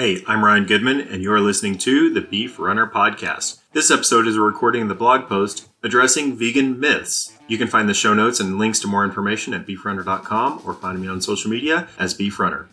Hey, I'm Ryan Goodman, and you're listening to the Beef Runner Podcast. This episode is a recording of the blog post addressing vegan myths. You can find the show notes and links to more information at beefrunner.com or find me on social media as Beef Runner.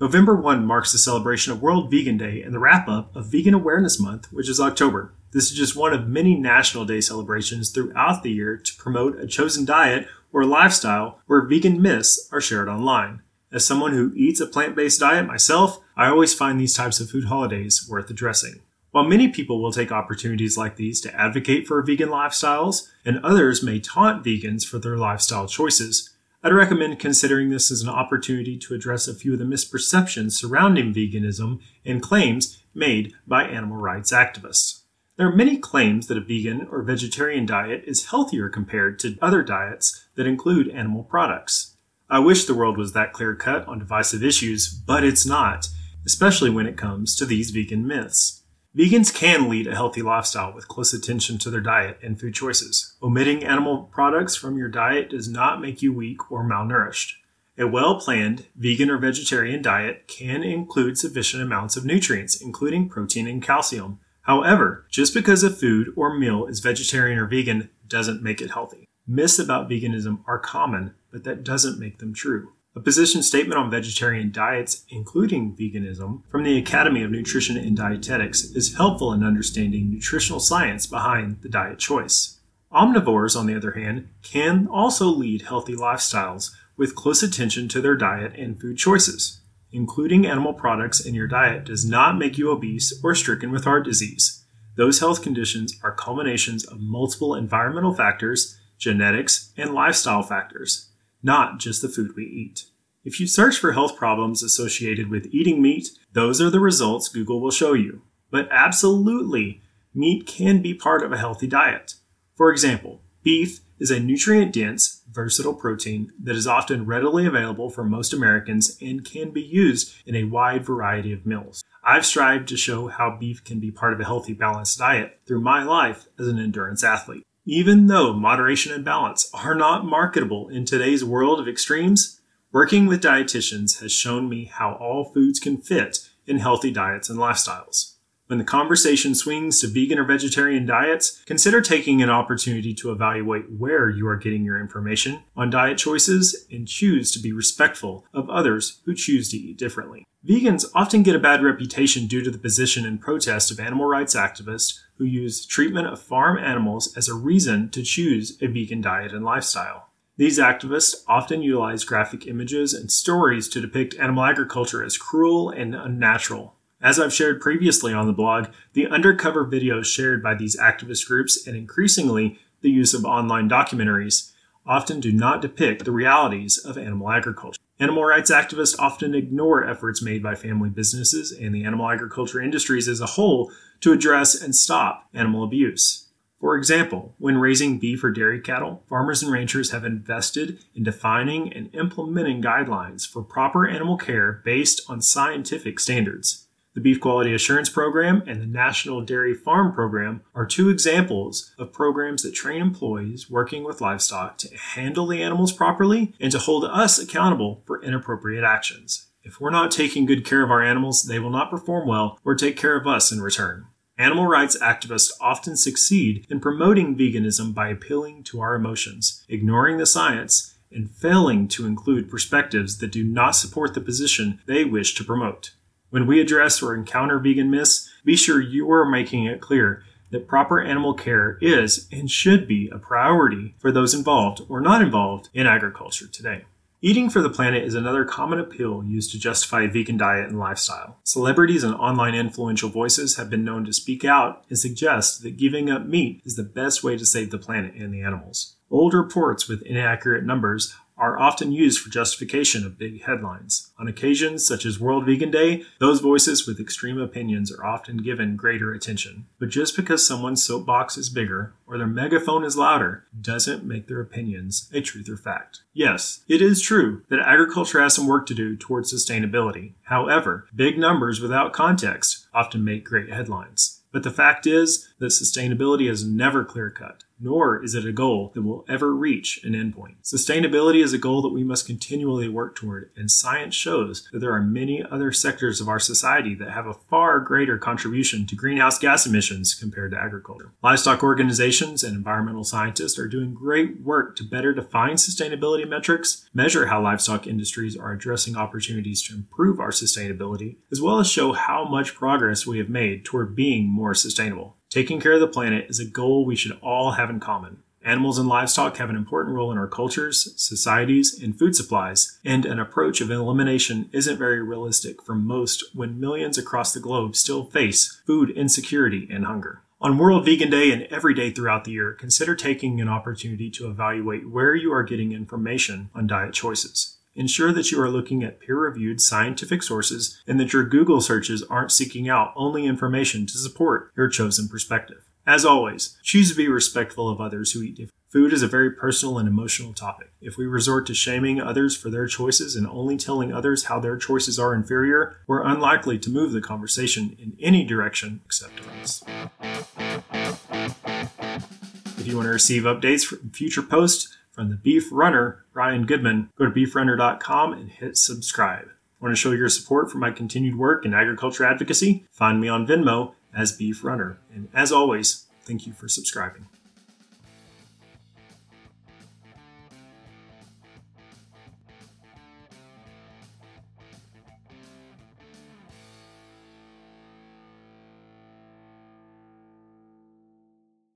November 1 marks the celebration of World Vegan Day and the wrap up of Vegan Awareness Month, which is October. This is just one of many National Day celebrations throughout the year to promote a chosen diet or lifestyle where vegan myths are shared online. As someone who eats a plant based diet myself, I always find these types of food holidays worth addressing. While many people will take opportunities like these to advocate for vegan lifestyles, and others may taunt vegans for their lifestyle choices, I'd recommend considering this as an opportunity to address a few of the misperceptions surrounding veganism and claims made by animal rights activists. There are many claims that a vegan or vegetarian diet is healthier compared to other diets that include animal products. I wish the world was that clear cut on divisive issues, but it's not, especially when it comes to these vegan myths. Vegans can lead a healthy lifestyle with close attention to their diet and food choices. Omitting animal products from your diet does not make you weak or malnourished. A well planned vegan or vegetarian diet can include sufficient amounts of nutrients, including protein and calcium. However, just because a food or meal is vegetarian or vegan doesn't make it healthy. Myths about veganism are common, but that doesn't make them true. A position statement on vegetarian diets, including veganism, from the Academy of Nutrition and Dietetics is helpful in understanding nutritional science behind the diet choice. Omnivores, on the other hand, can also lead healthy lifestyles with close attention to their diet and food choices. Including animal products in your diet does not make you obese or stricken with heart disease. Those health conditions are culminations of multiple environmental factors genetics, and lifestyle factors, not just the food we eat. If you search for health problems associated with eating meat, those are the results Google will show you. But absolutely, meat can be part of a healthy diet. For example, beef is a nutrient dense, versatile protein that is often readily available for most Americans and can be used in a wide variety of meals. I've strived to show how beef can be part of a healthy, balanced diet through my life as an endurance athlete. Even though moderation and balance are not marketable in today's world of extremes, working with dietitians has shown me how all foods can fit in healthy diets and lifestyles. When the conversation swings to vegan or vegetarian diets, consider taking an opportunity to evaluate where you are getting your information on diet choices and choose to be respectful of others who choose to eat differently. Vegans often get a bad reputation due to the position and protest of animal rights activists who use treatment of farm animals as a reason to choose a vegan diet and lifestyle. These activists often utilize graphic images and stories to depict animal agriculture as cruel and unnatural. As I've shared previously on the blog, the undercover videos shared by these activist groups and increasingly the use of online documentaries often do not depict the realities of animal agriculture. Animal rights activists often ignore efforts made by family businesses and the animal agriculture industries as a whole to address and stop animal abuse. For example, when raising beef or dairy cattle, farmers and ranchers have invested in defining and implementing guidelines for proper animal care based on scientific standards. The Beef Quality Assurance Program and the National Dairy Farm Program are two examples of programs that train employees working with livestock to handle the animals properly and to hold us accountable for inappropriate actions. If we're not taking good care of our animals, they will not perform well or take care of us in return. Animal rights activists often succeed in promoting veganism by appealing to our emotions, ignoring the science, and failing to include perspectives that do not support the position they wish to promote. When we address or encounter vegan myths, be sure you are making it clear that proper animal care is and should be a priority for those involved or not involved in agriculture today. Eating for the planet is another common appeal used to justify a vegan diet and lifestyle. Celebrities and online influential voices have been known to speak out and suggest that giving up meat is the best way to save the planet and the animals. Old reports with inaccurate numbers are often used for justification of big headlines. On occasions such as World Vegan Day, those voices with extreme opinions are often given greater attention. But just because someone's soapbox is bigger or their megaphone is louder doesn't make their opinions a truth or fact. Yes, it is true that agriculture has some work to do towards sustainability. However, big numbers without context often make great headlines. But the fact is that sustainability is never clear cut. Nor is it a goal that will ever reach an endpoint. Sustainability is a goal that we must continually work toward, and science shows that there are many other sectors of our society that have a far greater contribution to greenhouse gas emissions compared to agriculture. Livestock organizations and environmental scientists are doing great work to better define sustainability metrics, measure how livestock industries are addressing opportunities to improve our sustainability, as well as show how much progress we have made toward being more sustainable. Taking care of the planet is a goal we should all have in common. Animals and livestock have an important role in our cultures, societies, and food supplies, and an approach of elimination isn't very realistic for most when millions across the globe still face food insecurity and hunger. On World Vegan Day and every day throughout the year, consider taking an opportunity to evaluate where you are getting information on diet choices. Ensure that you are looking at peer reviewed scientific sources and that your Google searches aren't seeking out only information to support your chosen perspective. As always, choose to be respectful of others who eat different. Food is a very personal and emotional topic. If we resort to shaming others for their choices and only telling others how their choices are inferior, we're unlikely to move the conversation in any direction except us. If you want to receive updates from future posts, from the Beef Runner, Ryan Goodman, go to beefrunner.com and hit subscribe. Want to show your support for my continued work in agriculture advocacy? Find me on Venmo as Beef Runner. And as always, thank you for subscribing.